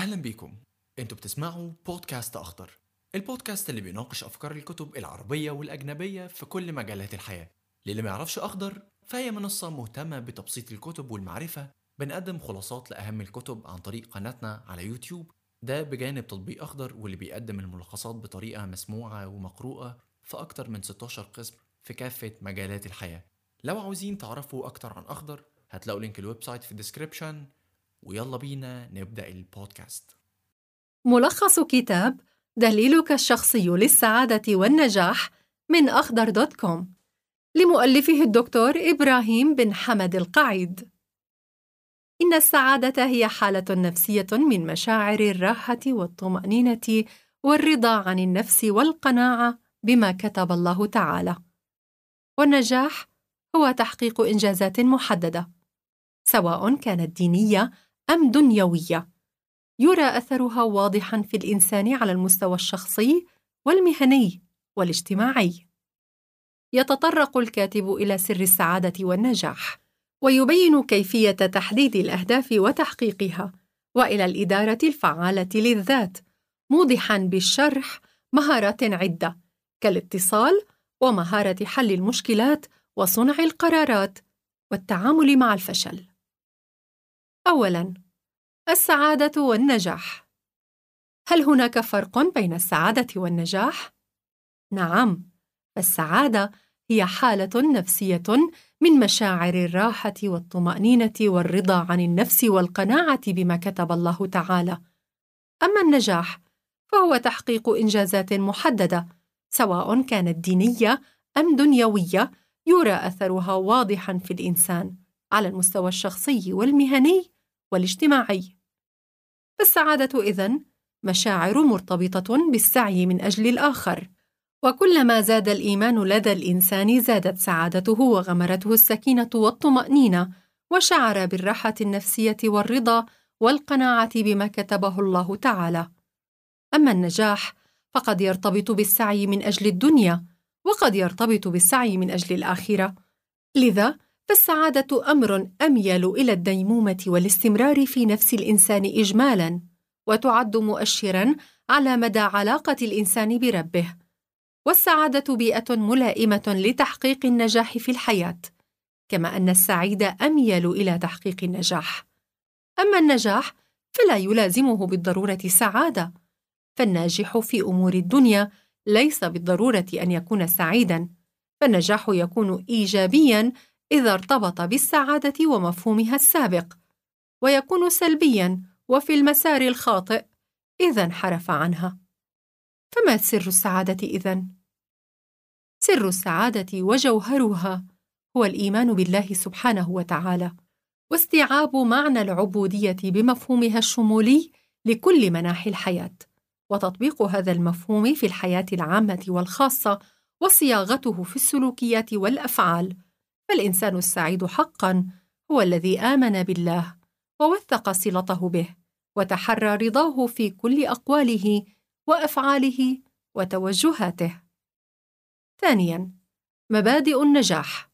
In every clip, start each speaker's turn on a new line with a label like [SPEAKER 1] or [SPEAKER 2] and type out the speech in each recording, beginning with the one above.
[SPEAKER 1] أهلا بيكم. أنتوا بتسمعوا بودكاست أخضر البودكاست اللي بيناقش أفكار الكتب العربية والأجنبية في كل مجالات الحياة. للي ما يعرفش أخضر فهي منصة مهتمة بتبسيط الكتب والمعرفة بنقدم خلاصات لأهم الكتب عن طريق قناتنا على يوتيوب. ده بجانب تطبيق أخضر واللي بيقدم الملخصات بطريقة مسموعة ومقروءة في أكتر من 16 قسم في كافة مجالات الحياة. لو عاوزين تعرفوا أكتر عن أخضر هتلاقوا link ال website في ال description ويلا بينا نبدأ البودكاست.
[SPEAKER 2] ملخص كتاب دليلك الشخصي للسعادة والنجاح من أخضر dot com لمؤلفه الدكتور إبراهيم بن حمد القعيد. إن السعادة هي حالة نفسية من مشاعر الراحة والطمأنينة والرضا عن النفس والقناعة بما كتب الله تعالى. والنجاح هو تحقيق إنجازات محددة سواء كانت دينية أم دنيوية. يرى أثرها واضحا في الإنسان على المستوى الشخصي والمهني والاجتماعي. يتطرق الكاتب إلى سر السعادة والنجاح ويبين كيفية تحديد الأهداف وتحقيقها وإلى الإدارة الفعالة للذات موضحا بالشرح مهارات عدة كالاتصال ومهارة حل المشكلات وصنع القرارات والتعامل مع الفشل. أولاً السعادة والنجاح هل هناك فرق بين السعادة والنجاح؟ نعم، فالسعادة هي حالة نفسية من مشاعر الراحة والطمأنينة والرضا عن النفس والقناعة بما كتب الله تعالى. أما النجاح فهو تحقيق إنجازات محددة، سواء كانت دينية أم دنيوية، يرى أثرها واضحا في الإنسان على المستوى الشخصي والمهني والاجتماعي. فالسعادة إذن مشاعر مرتبطة بالسعي من أجل الآخر، وكلما زاد الإيمان لدى الإنسان زادت سعادته وغمرته السكينة والطمأنينة، وشعر بالراحة النفسية والرضا والقناعة بما كتبه الله تعالى. أما النجاح فقد يرتبط بالسعي من أجل الدنيا، وقد يرتبط بالسعي من أجل الآخرة. لذا فالسعادة أمر أميل إلى الديمومة والاستمرار في نفس الإنسان إجمالاً، وتعد مؤشراً على مدى علاقة الإنسان بربه. والسعادة بيئة ملائمة لتحقيق النجاح في الحياة، كما أن السعيد أميل إلى تحقيق النجاح. أما النجاح فلا يلازمه بالضرورة سعادة، فالناجح في أمور الدنيا ليس بالضرورة أن يكون سعيداً، فالنجاح يكون إيجابياً إذا ارتبط بالسعادة ومفهومها السابق، ويكون سلبياً وفي المسار الخاطئ إذا انحرف عنها. فما سر السعادة إذن؟ سر السعادة وجوهرها هو الإيمان بالله سبحانه وتعالى، واستيعاب معنى العبودية بمفهومها الشمولي لكل مناحي الحياة، وتطبيق هذا المفهوم في الحياة العامة والخاصة، وصياغته في السلوكيات والأفعال. فالإنسان السعيد حقًا هو الذي آمن بالله ووثق صلته به، وتحرى رضاه في كل أقواله وأفعاله وتوجهاته. ثانياً، مبادئ النجاح.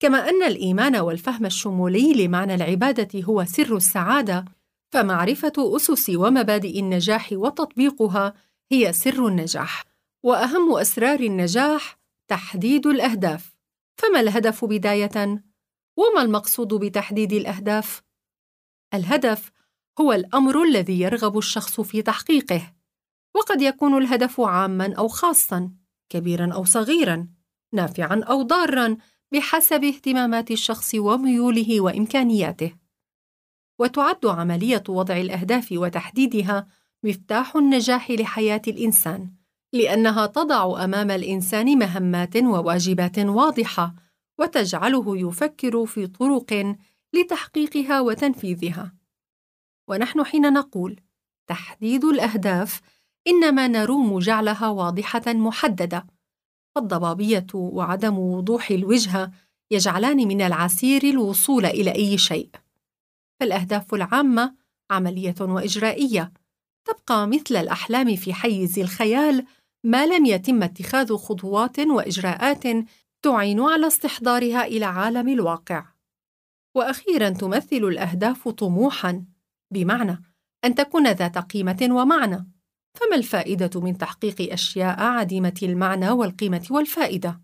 [SPEAKER 2] كما أن الإيمان والفهم الشمولي لمعنى العبادة هو سر السعادة، فمعرفة أسس ومبادئ النجاح وتطبيقها هي سر النجاح. وأهم أسرار النجاح تحديد الأهداف. فما الهدف بداية؟ وما المقصود بتحديد الأهداف؟ الهدف هو الأمر الذي يرغب الشخص في تحقيقه، وقد يكون الهدف عامًا أو خاصًا، كبيرًا أو صغيرًا، نافعًا أو ضارًا بحسب اهتمامات الشخص وميوله وإمكانياته. وتعد عملية وضع الأهداف وتحديدها مفتاح النجاح لحياة الإنسان، لأنها تضع أمام الإنسان مهمات وواجبات واضحة، وتجعله يفكر في طرق لتحقيقها وتنفيذها. ونحن حين نقول تحديد الأهداف إنما نروم جعلها واضحة محددة، فالضبابية وعدم وضوح الوجهة يجعلان من العسير الوصول إلى أي شيء. فالأهداف العامة عملية وإجرائية، تبقى مثل الأحلام في حيز الخيال ما لم يتم اتخاذ خطوات وإجراءات تعين على استحضارها إلى عالم الواقع. وأخيرا تمثل الأهداف طموحا، بمعنى أن تكون ذات قيمة ومعنى فما الفائدة من تحقيق أشياء عديمة المعنى والقيمة والفائدة؟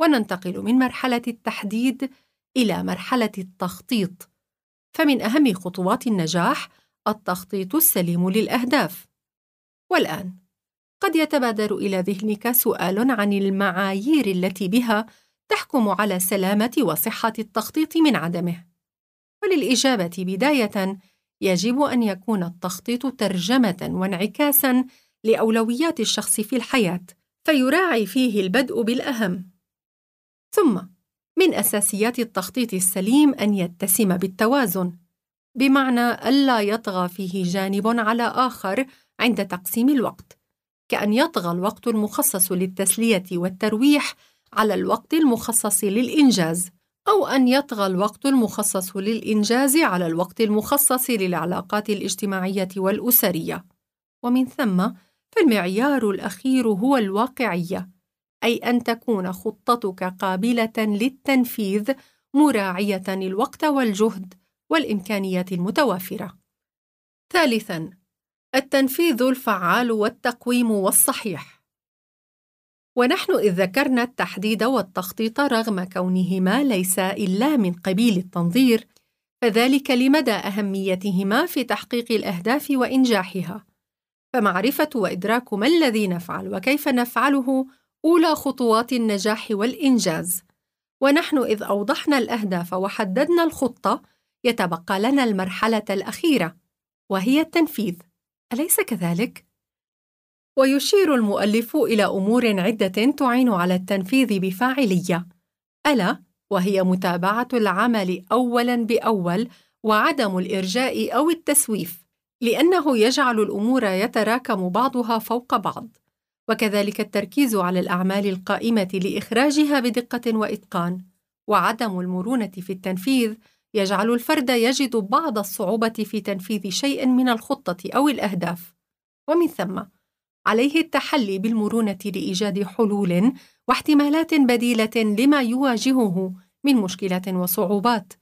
[SPEAKER 2] وننتقل من مرحلة التحديد إلى مرحلة التخطيط فمن أهم خطوات النجاح التخطيط السليم للأهداف. والآن قد يتبادر إلى ذهنك سؤال عن المعايير التي بها تحكم على سلامة وصحة التخطيط من عدمه. وللإجابة بداية يجب أن يكون التخطيط ترجمة وانعكاسا لأولويات الشخص في الحياة فيراعي فيه البدء بالأهم. ثم من أساسيات التخطيط السليم أن يتسم بالتوازن. بمعنى ألا يطغى فيه جانب على آخر عند تقسيم الوقت كأن يطغى الوقت المخصص للتسلية والترويح على الوقت المخصص للإنجاز أو أن يطغى الوقت المخصص للإنجاز على الوقت المخصص للعلاقات الاجتماعية والأسرية. ومن ثم فالمعيار الأخير هو الواقعية أي أن تكون خطتك قابلة للتنفيذ مراعية الوقت والجهد والإمكانيات المتوافرة. ثالثاً: التنفيذ الفعال والتقويم والصحيح. ونحن إذ ذكرنا التحديد والتخطيط رغم كونهما ليسا إلا من قبيل التنظير، فذلك لمدى أهميتهما في تحقيق الأهداف وإنجاحها. فمعرفة وإدراك ما الذي نفعل وكيف نفعله أولى خطوات النجاح والإنجاز. ونحن إذ أوضحنا الأهداف وحددنا الخطة، يتبقى لنا المرحلة الأخيرة، وهي التنفيذ. أليس كذلك؟ ويشير المؤلف إلى أمور عدة تعين على التنفيذ بفاعلية، ألا وهي متابعة العمل أولاً بأول وعدم الإرجاء أو التسويف، لأنه يجعل الأمور يتراكم بعضها فوق بعض. وكذلك التركيز على الأعمال القائمة لإخراجها بدقة وإتقان، وعدم المرونة في التنفيذ يجعل الفرد يجد بعض الصعوبة في تنفيذ شيء من الخطة أو الأهداف، ومن ثم عليه التحلي بالمرونة لإيجاد حلول واحتمالات بديلة لما يواجهه من مشكلات وصعوبات.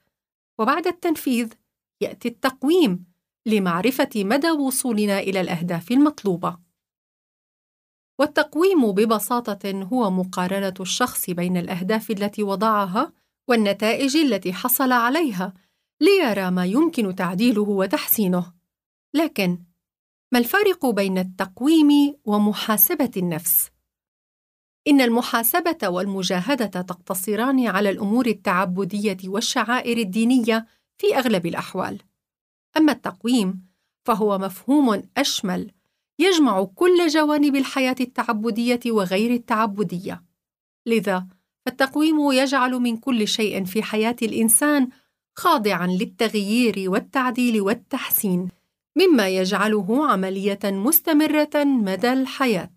[SPEAKER 2] وبعد التنفيذ يأتي التقويم لمعرفة مدى وصولنا إلى الأهداف المطلوبة. والتقويم ببساطة هو مقارنة الشخص بين الأهداف التي وضعها والنتائج التي حصل عليها ليرى ما يمكن تعديله وتحسينه. لكن ما الفارق بين التقويم ومحاسبة النفس؟ إن المحاسبة والمجاهدة تقتصران على الأمور التعبدية والشعائر الدينية في أغلب الأحوال. أما التقويم فهو مفهوم أشمل يجمع كل جوانب الحياة التعبدية وغير التعبدية. لذا فالتقويم يجعل من كل شيء في حياة الإنسان خاضعا للتغيير والتعديل والتحسين، مما يجعله عملية مستمرة مدى الحياة.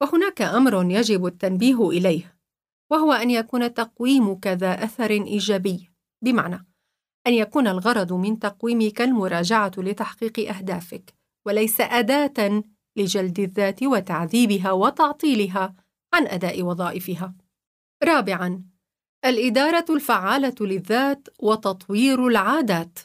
[SPEAKER 2] وهناك أمر يجب التنبيه إليه، وهو أن يكون تقويمك ذا أثر إيجابي، بمعنى أن يكون الغرض من تقويمك المراجعة لتحقيق أهدافك، وليس أداة لجلد الذات وتعذيبها وتعطيلها عن أداء وظائفها. رابعاً: الإدارة الفعالة للذات وتطوير العادات.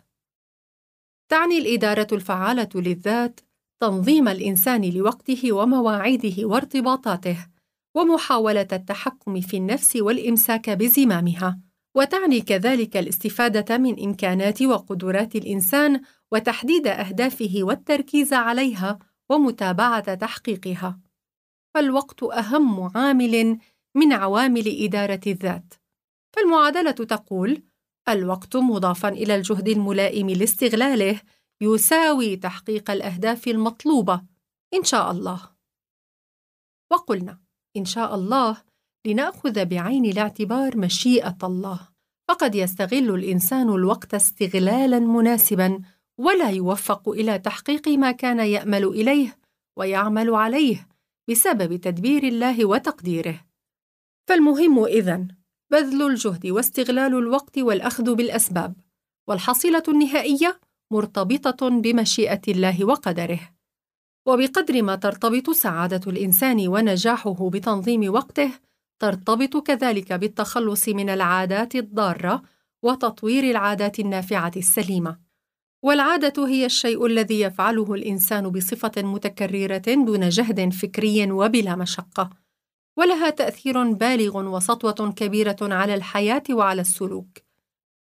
[SPEAKER 2] تعني الإدارة الفعالة للذات تنظيم الإنسان لوقته ومواعيده وارتباطاته، ومحاولة التحكم في النفس والإمساك بزمامها، وتعني كذلك الاستفادة من إمكانات وقدرات الإنسان وتحديد أهدافه والتركيز عليها ومتابعة تحقيقها. فالوقت أهم عامل من عوامل إدارة الذات. فالمعادلة تقول: الوقت مضافا إلى الجهد الملائم لاستغلاله يساوي تحقيق الأهداف المطلوبة إن شاء الله. وقلنا: إن شاء الله لنأخذ بعين الاعتبار مشيئة الله، فقد يستغل الإنسان الوقت استغلالا مناسبا ولا يوفق إلى تحقيق ما كان يأمل إليه ويعمل عليه بسبب تدبير الله وتقديره فالمهم إذن بذل الجهد واستغلال الوقت والأخذ بالأسباب والحصيلة النهائية مرتبطة بمشيئة الله وقدره. وبقدر ما ترتبط سعادة الإنسان ونجاحه بتنظيم وقته ترتبط كذلك بالتخلص من العادات الضارة وتطوير العادات النافعة السليمة. والعادة هي الشيء الذي يفعله الإنسان بصفة متكررة دون جهد فكري وبلا مشقة، ولها تأثير بالغ وسطوة كبيرة على الحياة وعلى السلوك.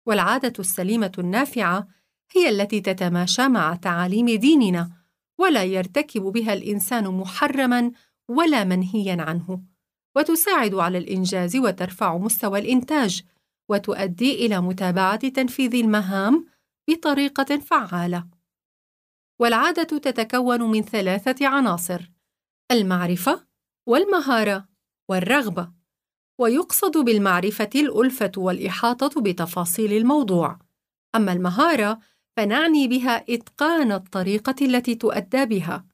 [SPEAKER 2] والعادة السليمة النافعة هي التي تتماشى مع تعاليم ديننا، ولا يرتكب بها الإنسان محرمًا ولا منهيًا عنه، وتساعد على الإنجاز وترفع مستوى الإنتاج، وتؤدي إلى متابعة تنفيذ المهام بطريقة فعالة. والعادة تتكون من ثلاثة عناصر: المعرفة، والمهارة، والرغبة. ويقصد بالمعرفة الألفة والإحاطة بتفاصيل الموضوع. أما المهارة فنعني بها إتقان الطريقة التي تؤدى بها.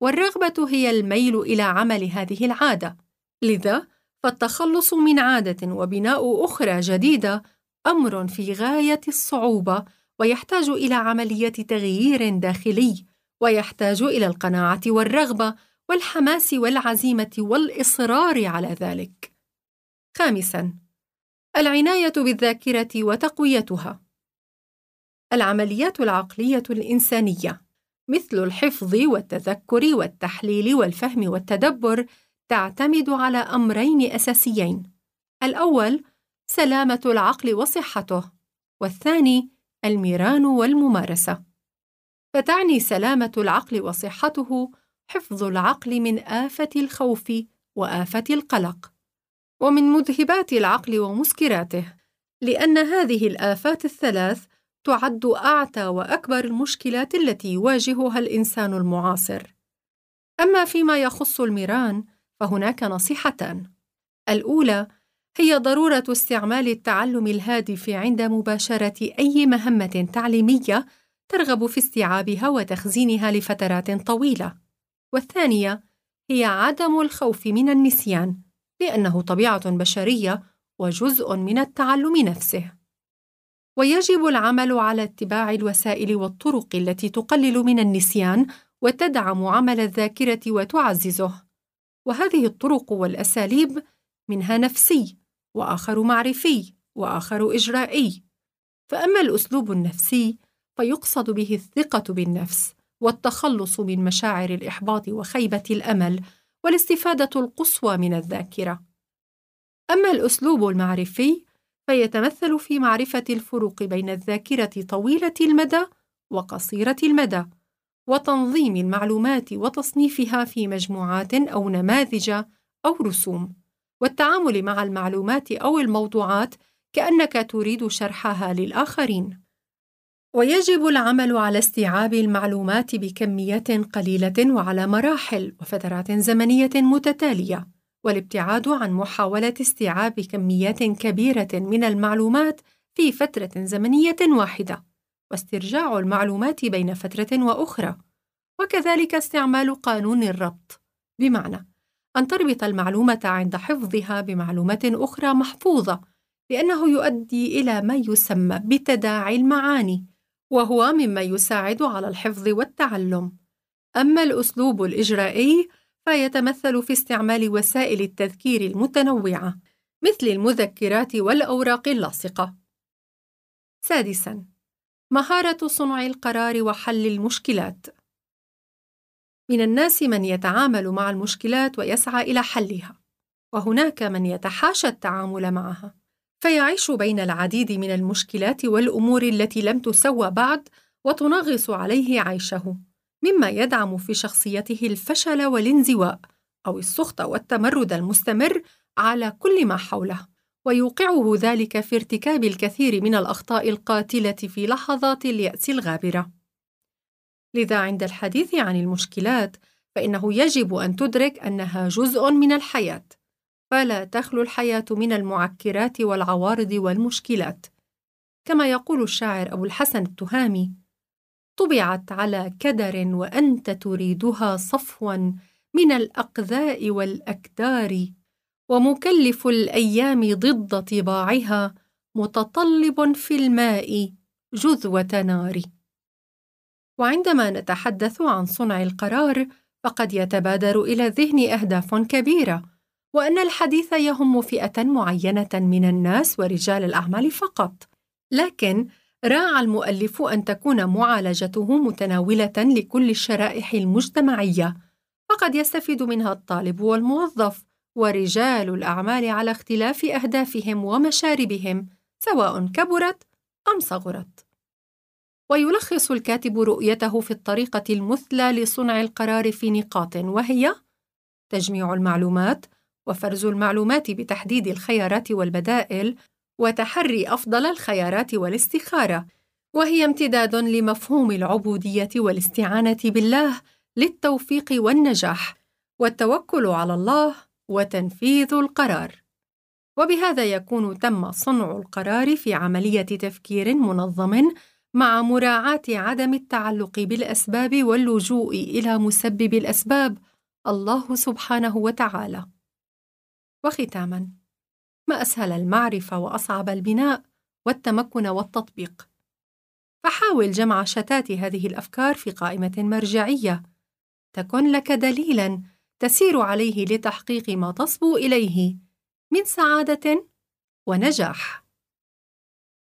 [SPEAKER 2] والرغبة هي الميل إلى عمل هذه العادة. لذا فالتخلص من عادة وبناء أخرى جديدة أمر في غاية الصعوبة ويحتاج إلى عملية تغيير داخلي ويحتاج إلى القناعة والرغبة والحماس والعزيمة والإصرار على ذلك. خامسا العناية بالذاكرة وتقويتها. العمليات العقلية الإنسانية مثل الحفظ والتذكر والتحليل والفهم والتدبر تعتمد على أمرين أساسيين. الأول سلامة العقل وصحته. والثاني الميران والممارسة. فتعني سلامة العقل وصحته حفظ العقل من آفة الخوف وآفة القلق ومن مذهبات العقل ومسكراته لأن هذه الآفات الثلاث تعد أعتى وأكبر المشكلات التي يواجهها الإنسان المعاصر. أما فيما يخص الميران فهناك نصيحتان. الأولى هي ضرورة استعمال التعلم الهادف عند مباشرة أي مهمة تعليمية ترغب في استيعابها وتخزينها لفترات طويلة. والثانية هي عدم الخوف من النسيان لأنه طبيعة بشرية وجزء من التعلم نفسه. ويجب العمل على اتباع الوسائل والطرق التي تقلل من النسيان وتدعم عمل الذاكرة وتعززه. وهذه الطرق والأساليب منها نفسي وآخر معرفي وآخر إجرائي. فأما الأسلوب النفسي فيقصد به الثقة بالنفس والتخلص من مشاعر الإحباط وخيبة الأمل والاستفادة القصوى من الذاكرة. أما الأسلوب المعرفي فيتمثل في معرفة الفروق بين الذاكرة طويلة المدى وقصيرة المدى وتنظيم المعلومات وتصنيفها في مجموعات أو نماذج أو رسوم والتعامل مع المعلومات أو الموضوعات كأنك تريد شرحها للآخرين. ويجب العمل على استيعاب المعلومات بكميات قليلة وعلى مراحل وفترات زمنية متتالية والابتعاد عن محاولة استيعاب كميات كبيرة من المعلومات في فترة زمنية واحدة واسترجاع المعلومات بين فترة وأخرى. وكذلك استعمال قانون الربط. بمعنى أن تربط المعلومة عند حفظها بمعلومة أخرى محفوظة، لأنه يؤدي إلى ما يسمى بتداعي المعاني، وهو مما يساعد على الحفظ والتعلم. أما الأسلوب الإجرائي فيتمثل في استعمال وسائل التذكير المتنوعة، مثل المذكرات والأوراق اللاصقة. سادساً: مهارة صنع القرار وحل المشكلات. من الناس من يتعامل مع المشكلات ويسعى إلى حلها وهناك من يتحاشى التعامل معها فيعيش بين العديد من المشكلات والأمور التي لم تسوى بعد وتنغص عليه عيشه مما يدعم في شخصيته الفشل والانزواء أو السخط والتمرد المستمر على كل ما حوله. ويوقعه ذلك في ارتكاب الكثير من الأخطاء القاتلة في لحظات اليأس الغابرة. لذا عند الحديث عن المشكلات فإنه يجب أن تدرك أنها جزء من الحياة. فلا تخلو الحياة من المعكرات والعوارض والمشكلات. كما يقول الشاعر أبو الحسن التهامي طبعت على كدر وأنت تريدها صفوا من الأقذاء والأكدار ومكلف الأيام ضد طباعها متطلب في الماء جذوة نار. وعندما نتحدث عن صنع القرار فقد يتبادر إلى الذهن أهداف كبيرة وأن الحديث يهم فئة معينة من الناس ورجال الأعمال فقط لكن راعى المؤلف أن تكون معالجته متناولة لكل الشرائح المجتمعية، فقد يستفيد منها الطالب والموظف ورجال الأعمال على اختلاف أهدافهم ومشاربهم، سواء كبرت أم صغرت. ويلخص الكاتب رؤيته في الطريقة المثلى لصنع القرار في نقاط وهي تجميع المعلومات وفرز المعلومات بتحديد الخيارات والبدائل وتحري أفضل الخيارات والاستخارة وهي امتداد لمفهوم العبودية والاستعانة بالله للتوفيق والنجاح والتوكل على الله وتنفيذ القرار. وبهذا يكون تم صنع القرار في عملية تفكير منظم مع مراعاة عدم التعلق بالأسباب واللجوء إلى مسبب الأسباب الله سبحانه وتعالى. وختاما ما أسهل المعرفة وأصعب البناء والتمكن والتطبيق. فحاول جمع شتات هذه الأفكار في قائمة مرجعية. تكن لك دليلا تسير عليه لتحقيق ما تصبو إليه من سعادة ونجاح.